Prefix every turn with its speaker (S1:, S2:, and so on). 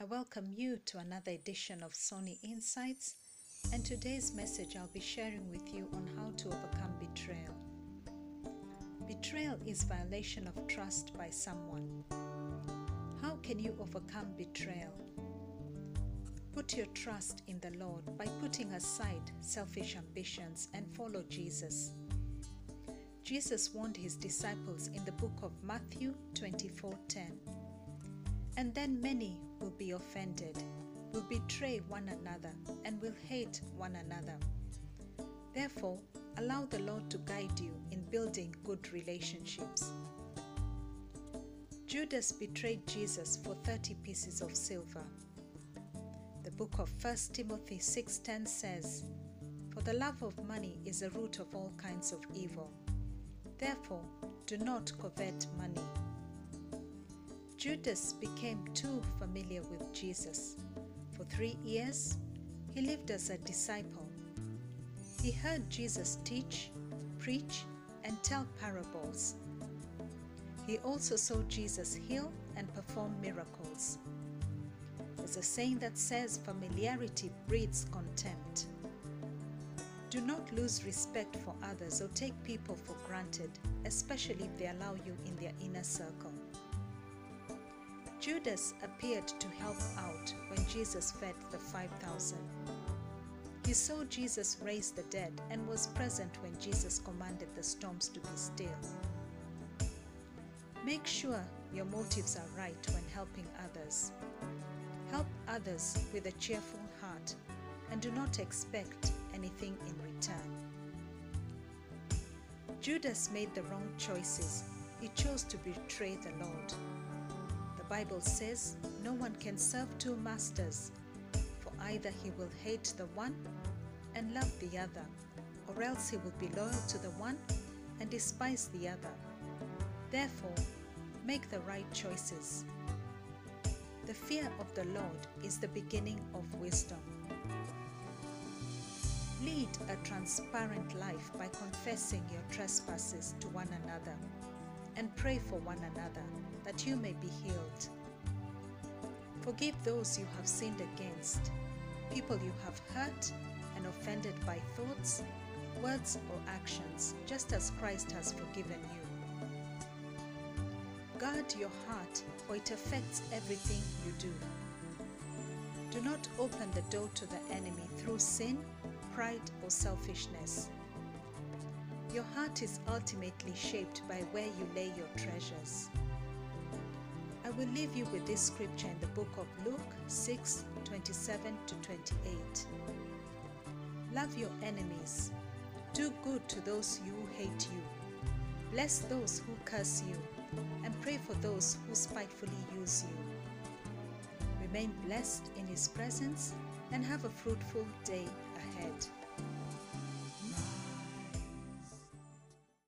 S1: I welcome you to another edition of Sony Insights, and today's message I'll be sharing with you on how to overcome betrayal. Betrayal is violation of trust by someone. How can you overcome betrayal? Put your trust in the Lord by putting aside selfish ambitions and follow Jesus. Jesus warned his disciples in the book of Matthew 24:10. And then many will be offended, will betray one another, and will hate one another. Therefore, allow the Lord to guide you in building good relationships. Judas betrayed Jesus for 30 pieces of silver. The book of 1 Timothy 6:10 says, "For the love of money is the root of all kinds of evil. Therefore, do not covet money." Judas became too familiar with Jesus. For three years, he lived as a disciple. He heard Jesus teach, preach, and tell parables. He also saw Jesus heal and perform miracles. There's a saying that says familiarity breeds contempt. Do not lose respect for others or take people for granted, especially if they allow you in their inner circle. Judas appeared to help out when Jesus fed the 5,000. He saw Jesus raise the dead and was present when Jesus commanded the storms to be still. Make sure your motives are right when helping others. Help others with a cheerful heart and do not expect anything in return. Judas made the wrong choices. He chose to betray the Lord. Bible says no one can serve two masters, for either he will hate the one and love the other, or else he will be loyal to the one and despise the other. Therefore, make the right choices. The fear of the Lord is the beginning of wisdom. Lead a transparent life by confessing your trespasses to one another and pray for one another that you may be healed. Forgive those you have sinned against, people you have hurt and offended by thoughts, words, or actions, just as Christ has forgiven you. Guard your heart, for it affects everything you do. Do not open the door to the enemy through sin, pride, or selfishness. Your heart is ultimately shaped by where you lay your treasures. I will leave you with this scripture in the book of Luke 6 27 to 28. Love your enemies, do good to those who hate you, bless those who curse you, and pray for those who spitefully use you. Remain blessed in His presence and have a fruitful day ahead.